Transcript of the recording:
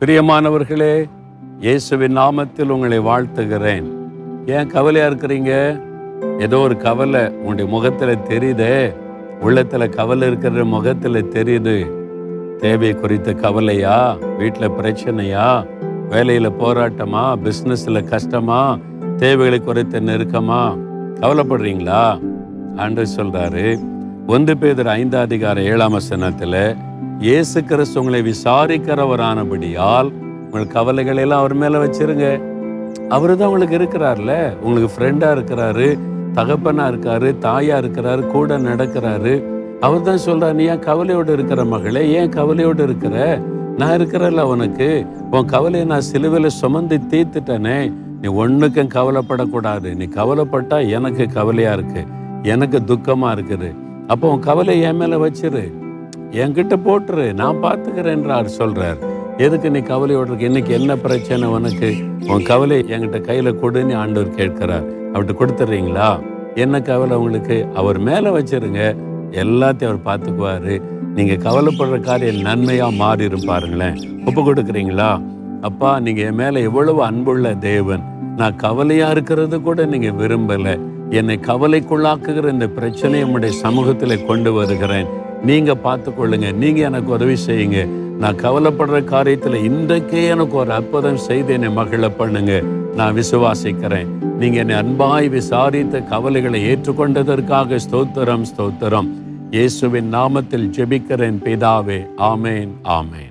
பிரியமானவர்களே இயேசுவின் நாமத்தில் உங்களை வாழ்த்துகிறேன். ஏன் கவலையா இருக்கிறீங்க? ஏதோ ஒரு கவலை உங்களுடைய முகத்துல தெரியுதே. உள்ளத்துல கவலை இருக்கிற முகத்துல தெரியுது. தேவை குறித்த கவலையா? வீட்டில் பிரச்சனையா? வேலையில போராட்டமா? பிஸ்னஸில் கஷ்டமா? தேவைகளை குறித்த நெருக்கமா? கவலைப்படுறீங்களா? ஆண்டு சொல்றாரு. ஒன்று பேதர் ஐந்தாம் அதிகார ஏழாம் வசனத்தில் இயேசு கிறிஸ்து உங்களை விசாரிக்கிறவரானபடியால் உங்கள் கவலைகளை எல்லாம் அவர் மேலே வச்சிருங்க. அவர் தான் உங்களுக்கு இருக்கிறார்ல. உங்களுக்கு ஃப்ரெண்டாக இருக்கிறாரு தகப்பனாக இருக்காரு தாயாக இருக்கிறாரு கூட நடக்கிறாரு. அவர் தான் சொல்கிறார் நீ ஏன் கவலையோடு இருக்கிற மகளே? ஏன் கவலையோடு இருக்கிற? நான் இருக்கிறல்ல உனக்கு. உன் கவலையை நான் சிலுவையில் சுமந்து தீர்த்துட்டேனே. நீ ஒன்றுக்கும் கவலைப்படக்கூடாது. நீ கவலைப்பட்டா எனக்கு கவலையாக இருக்கு. எனக்கு துக்கமாக இருக்குது. அப்போ உன் கவலை என் மேலே வச்சிரு. என்கிட்ட போட்டுரு நான் பார்த்துக்கிறேன்றார் சொல்றார். எதுக்கு நீ கவலையோடு இருக்கு இன்னைக்கு என்ன பிரச்சனை உனக்கு? உன் கவலை என்கிட்ட கையில கொடுன்னு ஆண்டவர் கேட்கிறார். அவர்கிட்ட கொடுத்துட்றீங்களா என்ன கவலை உங்களுக்கு? அவர் மேல வச்சிருங்க. எல்லாத்தையும் அவர் பார்த்துக்குவாரு நீங்க கவலைப்படுற காரியம் நன்மையா மாறிடும் பாருங்களேன். ஒப்பு கொடுக்குறீங்களா? அப்பா நீங்க என் மேல எவ்வளவு அன்புள்ள தேவன். நான் கவலையா இருக்கிறது கூட நீங்க விரும்பல. என்னை கவலைக்குள்ளாக்குகிற இந்த பிரச்சனையை உங்களுடைய சமூகத்தில் கொண்டு வருகிறேன். நீங்க பார்த்து கொள்ளுங்க நீங்க எனக்கு உதவி செய்யுங்க. நான் கவலைப்படுற காரியத்துல இன்றைக்கே எனக்கு ஒரு அற்புதம் செய்து என்னை மகிழ பண்ணுங்க. நான் விசுவாசிக்கிறேன். நீங்க என்னை அன்பாய் விசாரித்த கவலைகளை ஏற்றுக்கொண்டதற்காக ஸ்தோத்திரம் ஸ்தோத்திரம். இயேசுவின் நாமத்தில் ஜெபிக்கிறேன் பிதாவே. ஆமேன் ஆமேன்.